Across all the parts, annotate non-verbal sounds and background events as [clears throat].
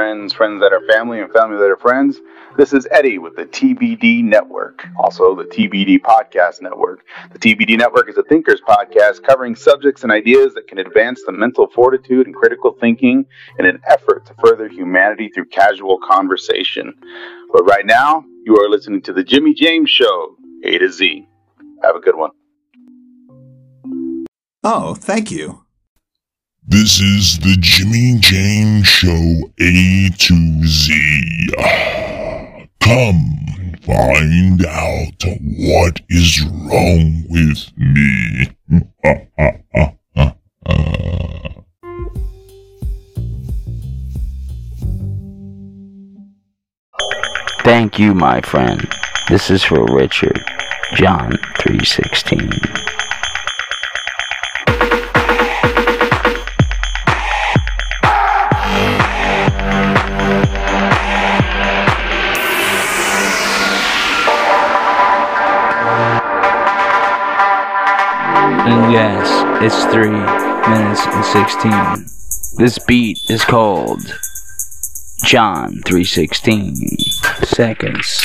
friends, friends that are family, and family that are friends. This is Eddie with the TBD Network, also the TBD Podcast Network. The TBD Network is a thinkers podcast covering subjects and ideas that can advance the mental fortitude and critical thinking in an effort to further humanity through casual conversation. But right now, you are listening to the Jimmy James Show, A to Z. Have a good one. Oh, thank you. This is the Jimmy James Show A to Z. Come find out what is wrong with me. Thank you, my friend. This is for Richard. John 316. It's 3 minutes and 16. This beat is called John 316. Seconds.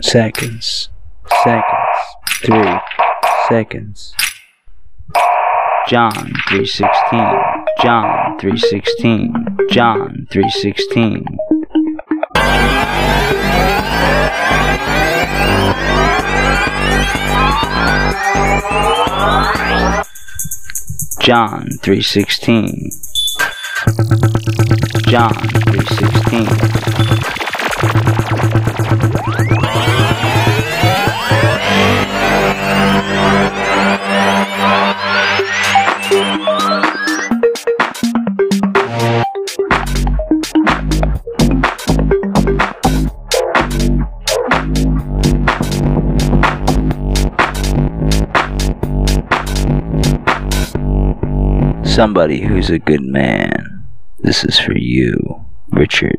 Seconds. Seconds. 3 seconds. John 316. John 316. John 316. John 316. John 316. Somebody who's a good man. This is for you, Richard.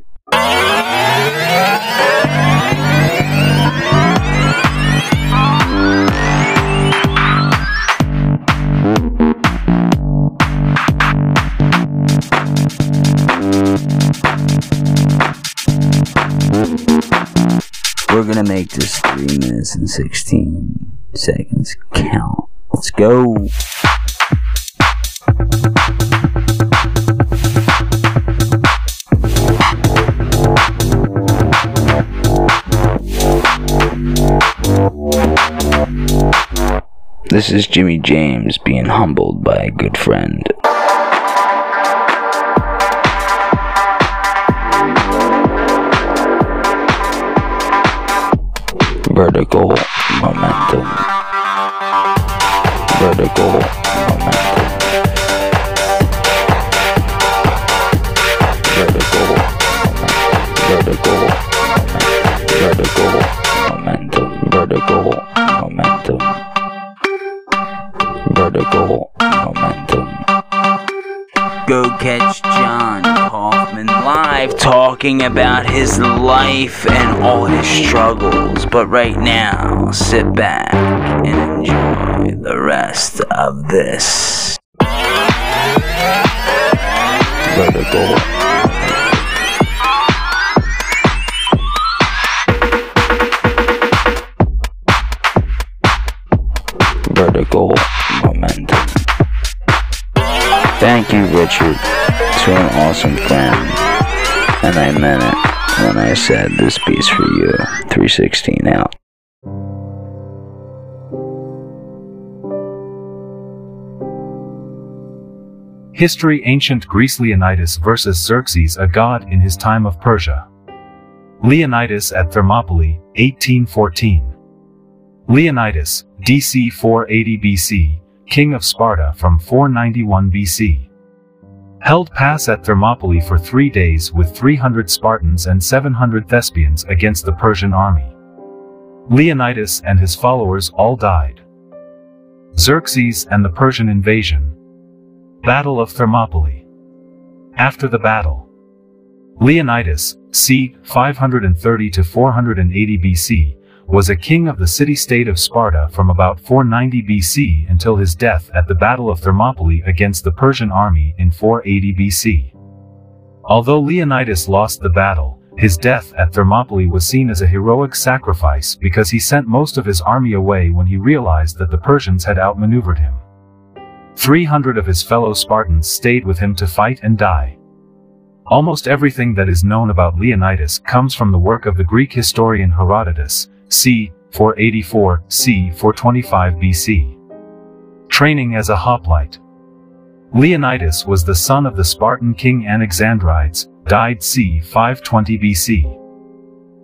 We're gonna make this 3 minutes and 16 seconds count. Let's go. This is Jimmy James being humbled by a good friend. Vertical momentum. Vertical momentum. Talking about his life and all his struggles. But right now, sit back and enjoy the rest of this. Vertical. vertical momentum. Thank you, Richard, to an awesome friend. And I meant it when I said this piece for you. 316 out. History Ancient Greece Leonidas versus Xerxes a god in his time of Persia. Leonidas at Thermopylae, 1814. Leonidas, DC 480 BC, king of Sparta from 491 BC. Held pass at Thermopylae for three days with 300 Spartans and 700 Thespians against the Persian army. Leonidas and his followers all died. Xerxes and the Persian invasion. Battle of Thermopylae. After the battle, Leonidas, c. 530 to 480 BC, was a king of the city-state of Sparta from about 490 BC until his death at the Battle of Thermopylae against the Persian army in 480 BC. Although Leonidas lost the battle, his death at Thermopylae was seen as a heroic sacrifice because he sent most of his army away when he realized that the Persians had outmaneuvered him. 300 of his fellow Spartans stayed with him to fight and die. Almost everything that is known about Leonidas comes from the work of the Greek historian Herodotus, c. 484, c. 425 BC. Training as a hoplite. Leonidas was the son of the Spartan king Anaxandrides, died c. 520 BC.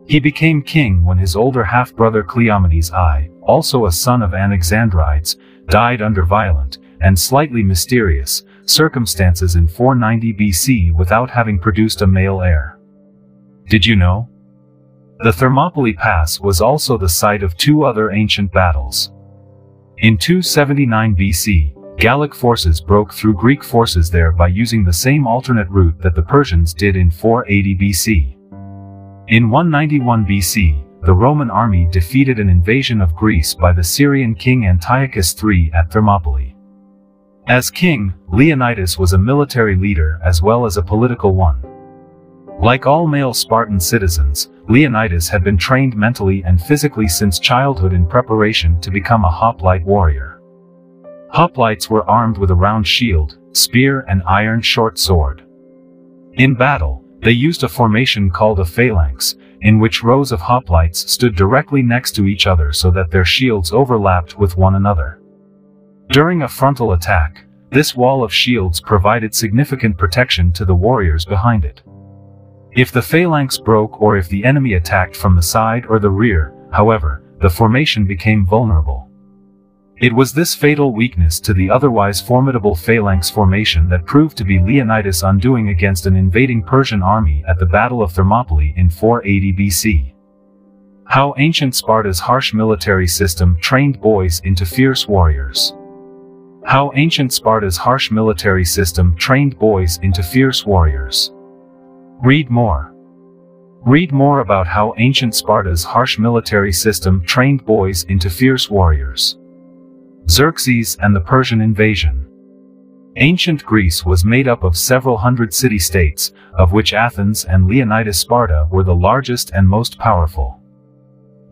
He became king when his older half-brother Cleomenes I, also a son of Anaxandrides, died under violent, and slightly mysterious, circumstances in 490 BC without having produced a male heir. Did you know? The Thermopylae Pass was also the site of two other ancient battles. In 279 BC, Gallic forces broke through Greek forces there by using the same alternate route that the Persians did in 480 BC. In 191 BC, the Roman army defeated an invasion of Greece by the Syrian king Antiochus III at Thermopylae. As king, Leonidas was a military leader as well as a political one. Like all male Spartan citizens, Leonidas had been trained mentally and physically since childhood in preparation to become a hoplite warrior. Hoplites were armed with a round shield, spear and iron short sword. In battle, they used a formation called a phalanx, in which rows of hoplites stood directly next to each other so that their shields overlapped with one another. During a frontal attack, this wall of shields provided significant protection to the warriors behind it. If the phalanx broke or if the enemy attacked from the side or the rear, however, the formation became vulnerable. It was this fatal weakness to the otherwise formidable phalanx formation that proved to be Leonidas' undoing against an invading Persian army at the Battle of Thermopylae in 480 BC. How ancient Sparta's harsh military system trained boys into fierce warriors. How ancient Sparta's harsh military system trained boys into fierce warriors. Read more. Read more about how ancient Sparta's harsh military system trained boys into fierce warriors. Xerxes and the Persian invasion. Ancient Greece was made up of several hundred city-states, of which Athens and Leonidas Sparta were the largest and most powerful.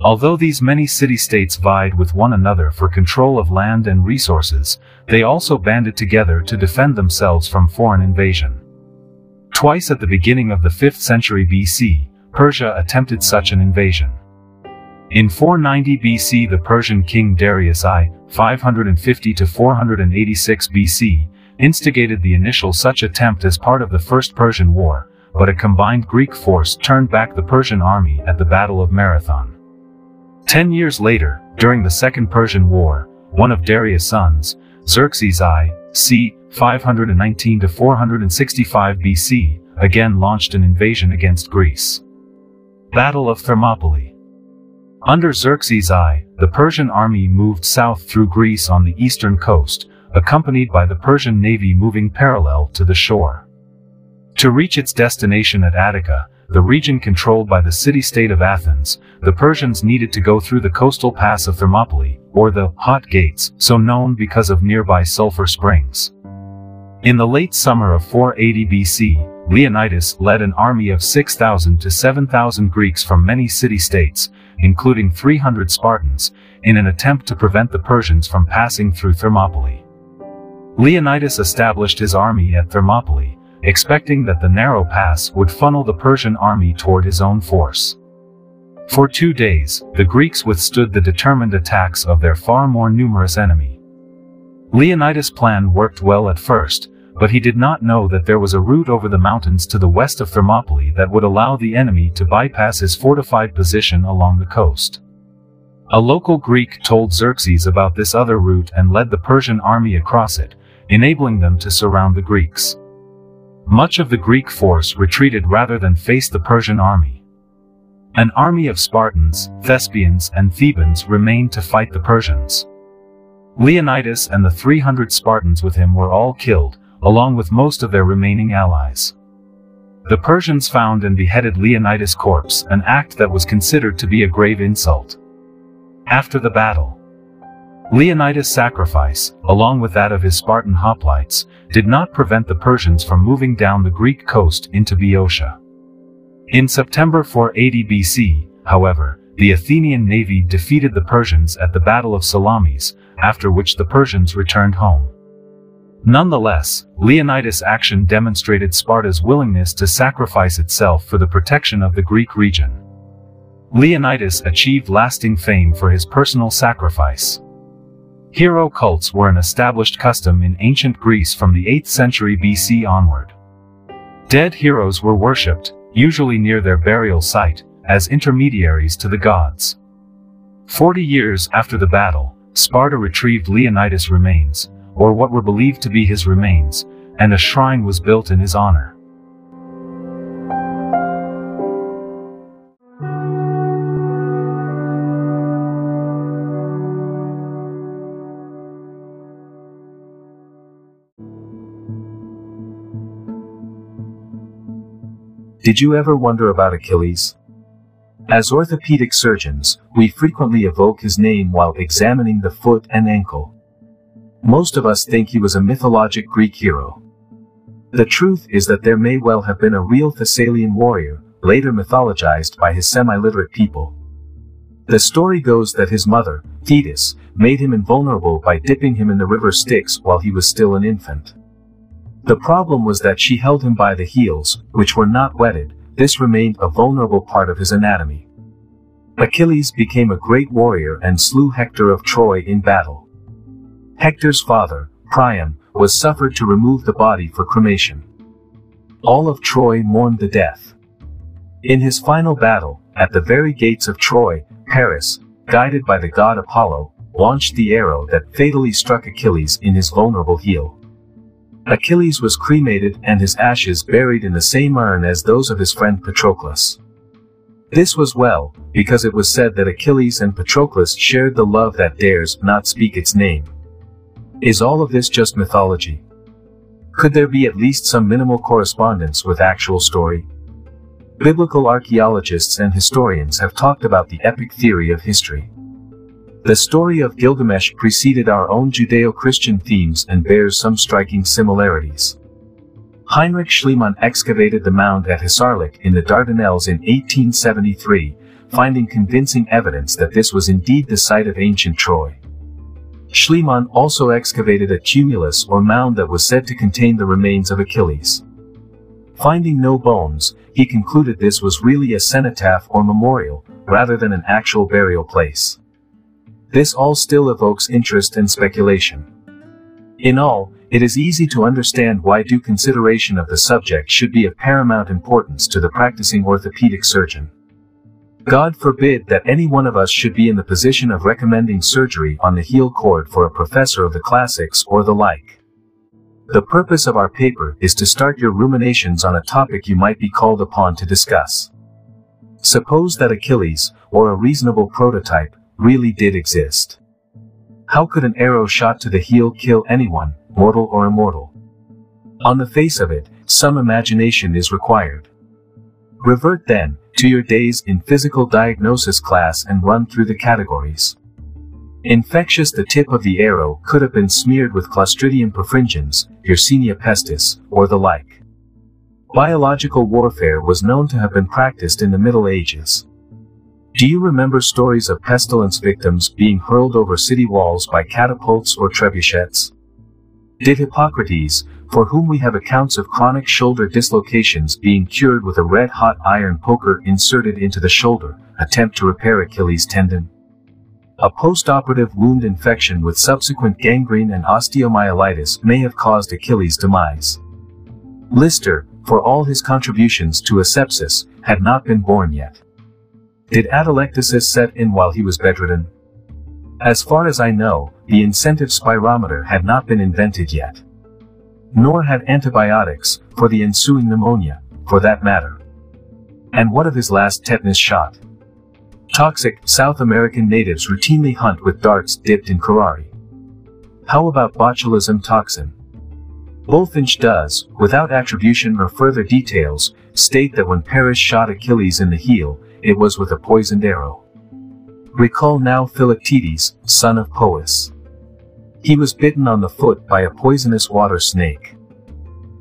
Although these many city-states vied with one another for control of land and resources, they also banded together to defend themselves from foreign invasion. Twice at the beginning of the 5th century BC, Persia attempted such an invasion. In 490 BC the Persian king Darius I, 550 to 486 BC, instigated the initial such attempt as part of the First Persian War, but a combined Greek force turned back the Persian army at the Battle of Marathon. Ten years later, during the Second Persian War, one of Darius' sons, Xerxes I, c. 519 to 465 BC, again launched an invasion against Greece. Battle of Thermopylae under Xerxes I, the Persian army moved south through Greece on the eastern coast, accompanied by the Persian navy moving parallel to the shore. To reach its destination at Attica, the region controlled by the city-state of Athens, the Persians needed to go through the coastal pass of Thermopylae, or the Hot Gates, so known because of nearby sulfur springs. In the late summer of 480 BC, Leonidas led an army of 6,000 to 7,000 Greeks from many city-states, including 300 Spartans, in an attempt to prevent the Persians from passing through Thermopylae. Leonidas established his army at Thermopylae, expecting that the narrow pass would funnel the Persian army toward his own force. For two days, the Greeks withstood the determined attacks of their far more numerous enemy. Leonidas' plan worked well at first, but he did not know that there was a route over the mountains to the west of Thermopylae that would allow the enemy to bypass his fortified position along the coast. A local Greek told Xerxes about this other route and led the Persian army across it, enabling them to surround the Greeks. Much of the Greek force retreated rather than face the Persian army. An army of Spartans, Thespians, and Thebans remained to fight the Persians. Leonidas and the 300 Spartans with him were all killed, along with most of their remaining allies. The Persians found and beheaded Leonidas' corpse, an act that was considered to be a grave insult. After the battle, Leonidas' sacrifice, along with that of his Spartan hoplites, did not prevent the Persians from moving down the Greek coast into Boeotia. In September 480 BC, however, the Athenian navy defeated the Persians at the Battle of Salamis, after which the Persians returned home. Nonetheless, Leonidas' action demonstrated Sparta's willingness to sacrifice itself for the protection of the Greek region. Leonidas achieved lasting fame for his personal sacrifice. Hero cults were an established custom in ancient Greece from the 8th century BC onward. Dead heroes were worshipped, usually near their burial site, as intermediaries to the gods. Forty years after the battle, Sparta retrieved Leonidas' remains, or what were believed to be his remains, and a shrine was built in his honor. Did you ever wonder about Achilles? As orthopedic surgeons, we frequently evoke his name while examining the foot and ankle. Most of us think he was a mythologic Greek hero. The truth is that there may well have been a real Thessalian warrior, later mythologized by his semi-literate people. The story goes that his mother, Thetis, made him invulnerable by dipping him in the river Styx while he was still an infant. The problem was that she held him by the heels, which were not wetted, this remained a vulnerable part of his anatomy. Achilles became a great warrior and slew Hector of Troy in battle. Hector's father, Priam, was suffered to remove the body for cremation. All of Troy mourned the death. In his final battle, at the very gates of Troy, Paris, guided by the god Apollo, launched the arrow that fatally struck Achilles in his vulnerable heel. Achilles was cremated and his ashes buried in the same urn as those of his friend Patroclus. This was well, because it was said that Achilles and Patroclus shared the love that dares not speak its name. Is all of this just mythology? Could there be at least some minimal correspondence with actual story? Biblical archaeologists and historians have talked about the epic theory of history. The story of Gilgamesh preceded our own Judeo-Christian themes and bears some striking similarities. Heinrich Schliemann excavated the mound at Hissarlik in the Dardanelles in 1873, finding convincing evidence that this was indeed the site of ancient Troy. Schliemann also excavated a tumulus or mound that was said to contain the remains of Achilles. Finding no bones, he concluded this was really a cenotaph or memorial, rather than an actual burial place. This all still evokes interest and speculation. In all, it is easy to understand why due consideration of the subject should be of paramount importance to the practicing orthopedic surgeon. God forbid that any one of us should be in the position of recommending surgery on the heel cord for a professor of the classics or the like. The purpose of our paper is to start your ruminations on a topic you might be called upon to discuss. Suppose that Achilles, or a reasonable prototype, really did exist. How could an arrow shot to the heel kill anyone, mortal or immortal? On the face of it, some imagination is required. Revert then, to your days in physical diagnosis class and run through the categories. Infectious the tip of the arrow could have been smeared with Clostridium perfringens, Yersinia pestis, or the like. Biological warfare was known to have been practiced in the Middle Ages. Do you remember stories of pestilence victims being hurled over city walls by catapults or trebuchets? Did Hippocrates, for whom we have accounts of chronic shoulder dislocations being cured with a red-hot iron poker inserted into the shoulder, attempt to repair Achilles tendon? A post-operative wound infection with subsequent gangrene and osteomyelitis may have caused Achilles' demise. Lister, for all his contributions to asepsis, had not been born yet. Did atelectasis set in while he was bedridden? As far as I know, the incentive spirometer had not been invented yet. Nor had antibiotics, for the ensuing pneumonia, for that matter. And what of his last tetanus shot? Toxic, South American natives routinely hunt with darts dipped in curare. How about botulism toxin? Bulfinch does, without attribution or further details, state that when Paris shot Achilles in the heel, it was with a poisoned arrow. Recall now Philoctetes, son of Pois. He was bitten on the foot by a poisonous water snake.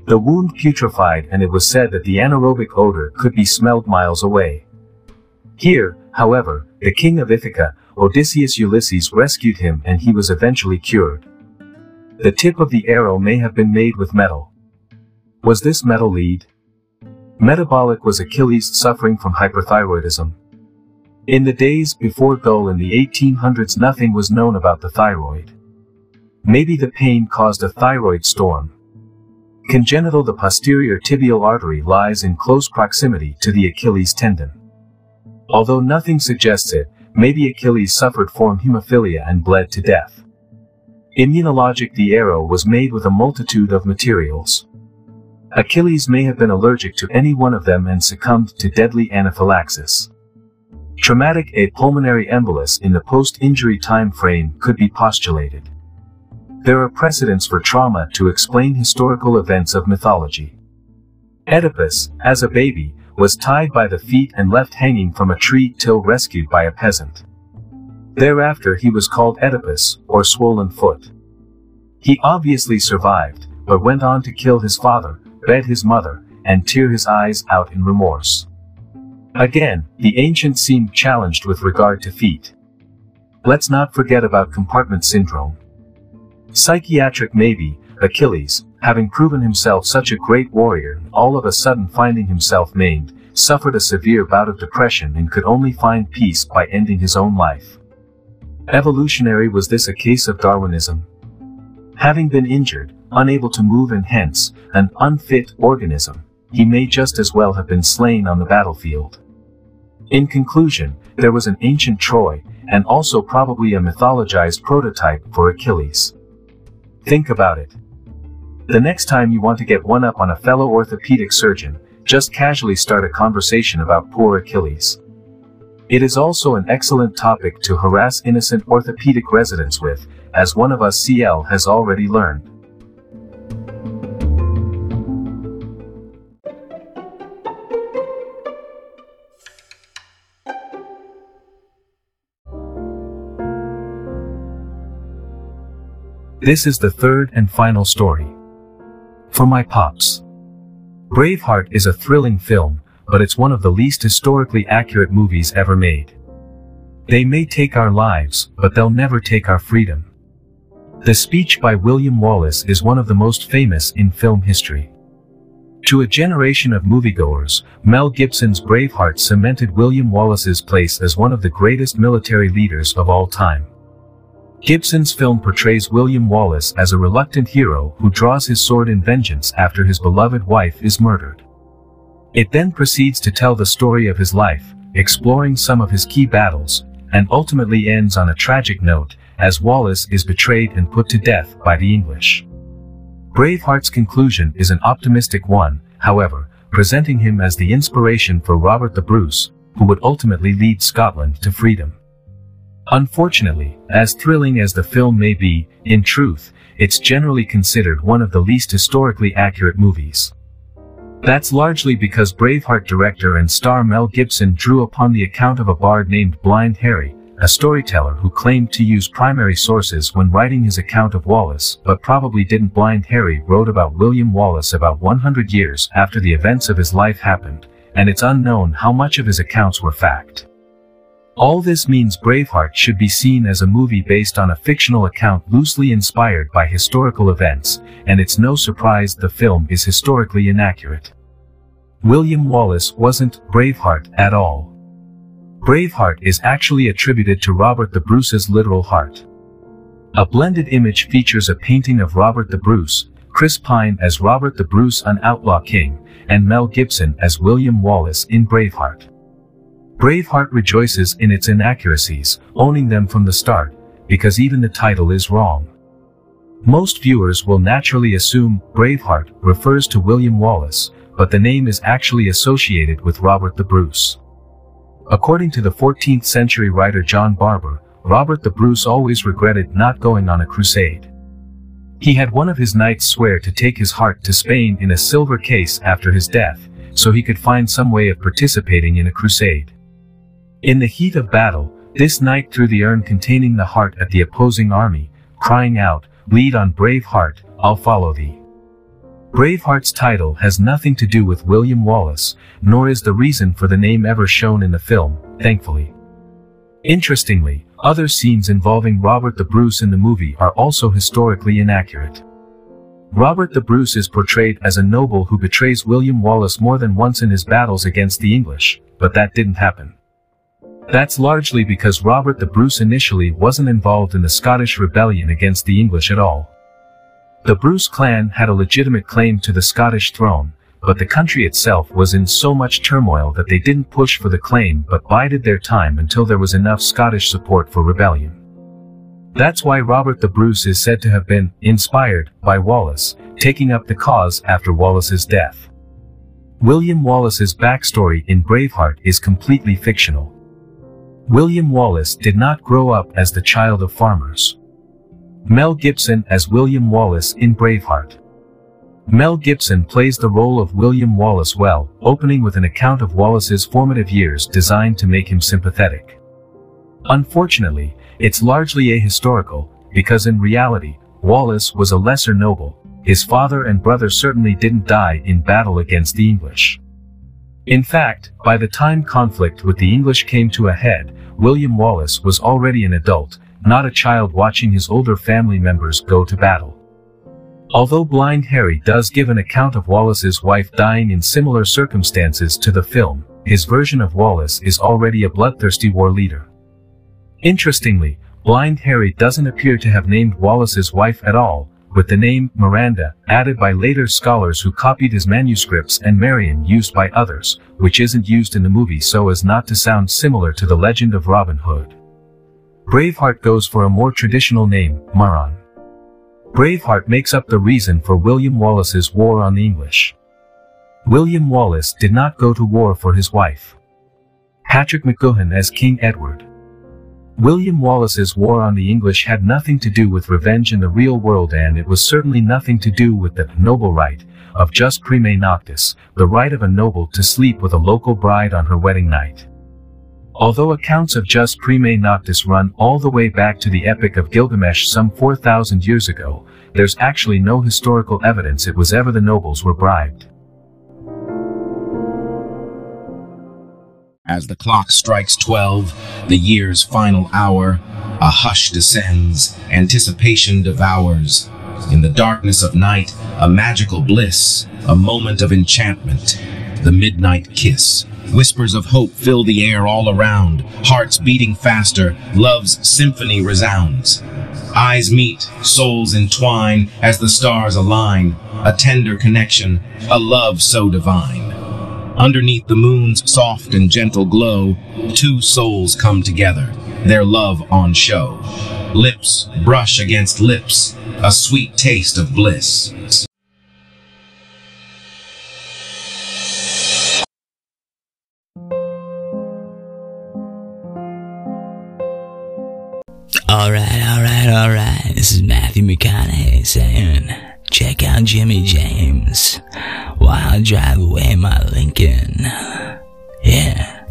The wound putrefied and it was said that the anaerobic odor could be smelled miles away. Here, however, the king of Ithaca, Odysseus Ulysses rescued him and he was eventually cured. The tip of the arrow may have been made with metal. Was this metal lead? Metabolic was Achilles suffering from hyperthyroidism. In the days before Gull in the 1800s nothing was known about the thyroid. Maybe the pain caused a thyroid storm. Congenital The posterior tibial artery lies in close proximity to the Achilles tendon. Although nothing suggests it, maybe Achilles suffered from hemophilia and bled to death. Immunologic The arrow was made with a multitude of materials. Achilles may have been allergic to any one of them and succumbed to deadly anaphylaxis. Traumatic a pulmonary embolus in the post-injury time frame could be postulated. There are precedents for trauma to explain historical events of mythology. Oedipus, as a baby, was tied by the feet and left hanging from a tree till rescued by a peasant. Thereafter he was called Oedipus, or swollen foot. He obviously survived, but went on to kill his father, bed his mother, and tear his eyes out in remorse. Again, the ancients seemed challenged with regard to feet. Let's not forget about compartment syndrome. Psychiatric maybe, Achilles, having proven himself such a great warrior, all of a sudden finding himself maimed, suffered a severe bout of depression and could only find peace by ending his own life. Evolutionary was this a case of Darwinism? Having been injured, unable to move and hence, an unfit organism, he may just as well have been slain on the battlefield. In conclusion, there was an ancient Troy, and also probably a mythologized prototype for Achilles. Think about it. The next time you want to get one up on a fellow orthopedic surgeon, just casually start a conversation about poor Achilles. It is also an excellent topic to harass innocent orthopedic residents with, as one of us CL has already learned. This is the third and final story. For my pops. Braveheart is a thrilling film, but it's one of the least historically accurate movies ever made. They may take our lives, but they'll never take our freedom. The speech by William Wallace is one of the most famous in film history. To a generation of moviegoers, Mel Gibson's Braveheart cemented William Wallace's place as one of the greatest military leaders of all time. Gibson's film portrays William Wallace as a reluctant hero who draws his sword in vengeance after his beloved wife is murdered. It then proceeds to tell the story of his life, exploring some of his key battles, and ultimately ends on a tragic note, as Wallace is betrayed and put to death by the English. Braveheart's conclusion is an optimistic one, however, presenting him as the inspiration for Robert the Bruce, who would ultimately lead Scotland to freedom. Unfortunately, as thrilling as the film may be, in truth, it's generally considered one of the least historically accurate movies. That's largely because Braveheart director and star Mel Gibson drew upon the account of a bard named Blind Harry, a storyteller who claimed to use primary sources when writing his account of Wallace, but probably didn't Blind Harry wrote about William Wallace about 100 years after the events of his life happened, and it's unknown how much of his accounts were fact. All this means Braveheart should be seen as a movie based on a fictional account loosely inspired by historical events, and it's no surprise the film is historically inaccurate. William Wallace wasn't Braveheart at all. Braveheart is actually attributed to Robert the Bruce's literal heart. A blended image features a painting of Robert the Bruce, Chris Pine as Robert the Bruce an outlaw king, and Mel Gibson as William Wallace in Braveheart. Braveheart rejoices in its inaccuracies, owning them from the start, because even the title is wrong. Most viewers will naturally assume Braveheart refers to William Wallace, but the name is actually associated with Robert the Bruce. According to the 14th century writer John Barbour, Robert the Bruce always regretted not going on a crusade. He had one of his knights swear to take his heart to Spain in a silver case after his death, so he could find some way of participating in a crusade. In the heat of battle, this knight threw the urn containing the heart at the opposing army, crying out, lead on brave heart, I'll follow thee. Braveheart's title has nothing to do with William Wallace, nor is the reason for the name ever shown in the film, thankfully. Interestingly, other scenes involving Robert the Bruce in the movie are also historically inaccurate. Robert the Bruce is portrayed as a noble who betrays William Wallace more than once in his battles against the English, but that didn't happen. That's largely because Robert the Bruce initially wasn't involved in the Scottish rebellion against the English at all. The Bruce clan had a legitimate claim to the Scottish throne, but the country itself was in so much turmoil that they didn't push for the claim but bided their time until there was enough Scottish support for rebellion. That's why Robert the Bruce is said to have been inspired by Wallace, taking up the cause after Wallace's death. William Wallace's backstory in Braveheart is completely fictional. William Wallace did not grow up as the child of farmers. Mel Gibson as William Wallace in Braveheart. Mel Gibson plays the role of William Wallace well, opening with an account of Wallace's formative years designed to make him sympathetic. Unfortunately, it's largely ahistorical, because in reality, Wallace was a lesser noble, his father and brother certainly didn't die in battle against the English. In fact, by the time conflict with the English came to a head, William Wallace was already an adult, not a child watching his older family members go to battle. Although Blind Harry does give an account of Wallace's wife dying in similar circumstances to the film, his version of Wallace is already a bloodthirsty war leader. Interestingly, Blind Harry doesn't appear to have named Wallace's wife at all, with the name Miranda added by later scholars who copied his manuscripts and Marion used by others, which isn't used in the movie so as not to sound similar to the legend of Robin Hood. Braveheart goes for a more traditional name, Murron. Braveheart makes up the reason for William Wallace's war on the English. William Wallace did not go to war for his wife. Patrick McGoohan as King Edward. William Wallace's war on the English had nothing to do with revenge in the real world and it was certainly nothing to do with the noble right of jus primae noctis, the right of a noble to sleep with a local bride on her wedding night. Although accounts of jus primae noctis run all the way back to the Epic of Gilgamesh some 4,000 years ago, there's actually no historical evidence it was ever the nobles were bribed. As the clock strikes twelve, the year's final hour, a hush descends, anticipation devours. In the darkness of night, a magical bliss, a moment of enchantment, the midnight kiss. Whispers of hope fill the air all around, hearts beating faster, love's symphony resounds. Eyes meet, souls entwine as the stars align, a tender connection, a love so divine. Underneath the moon's soft and gentle glow, two souls come together, their love on show. Lips brush against lips, a sweet taste of bliss. Alright, alright, alright. This is Matthew McConaughey saying, check out Jimmy James while I drive away my Lincoln. Yeah.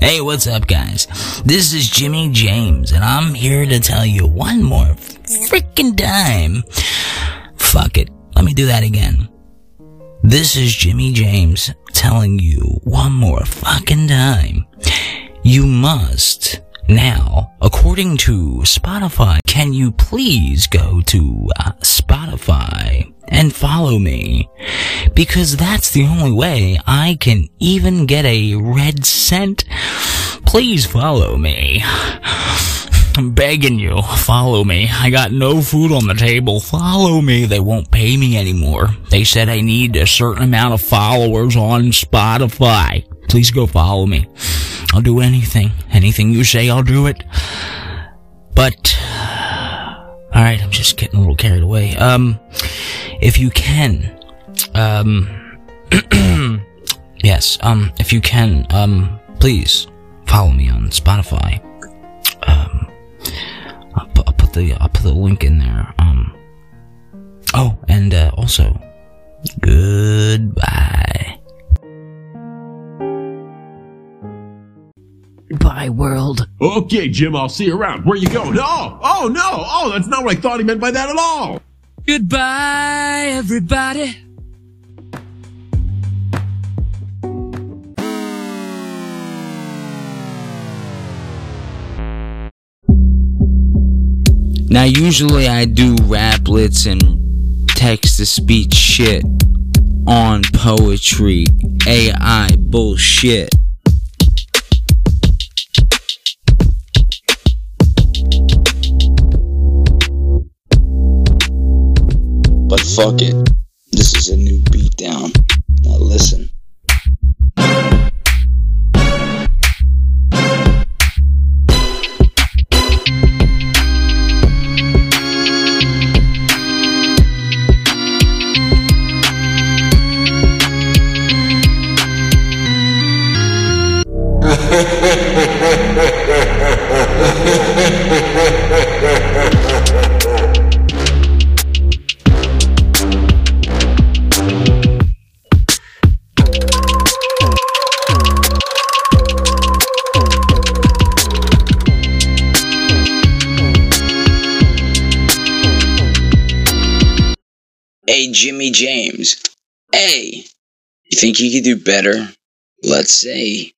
Hey, what's up, guys? This is Jimmy James, and I'm here to tell you one more freaking time. Fuck it. Let me do that again. This is Jimmy James telling you one more fucking time. You must now, according to Spotify, can you please go to uh, Spotify and follow me? Because that's the only way I can even get a red cent. Please follow me. I'm begging you, follow me. I got no food on the table. Follow me. They won't pay me anymore. They said I need a certain amount of followers on Spotify. Please go follow me. I'll do anything. Anything you say, I'll do it. But, alright, I'm just getting a little carried away. Um, if you can, um, [clears throat] yes, um, if you can, um, please follow me on Spotify. Um, I'll put, I'll put the, I'll put the link in there. Um, oh, and, uh, also, goodbye. Bye. world. Okay, Jim, I'll see you around. Where you going? Oh, oh no! Oh, that's not what I thought he meant by that at all! Goodbye, everybody. Now, usually I do raplets and text to speech shit on poetry, AI bullshit. Fuck it. This is a new beatdown. Now listen. Hey, [laughs] think you could do better? Let's say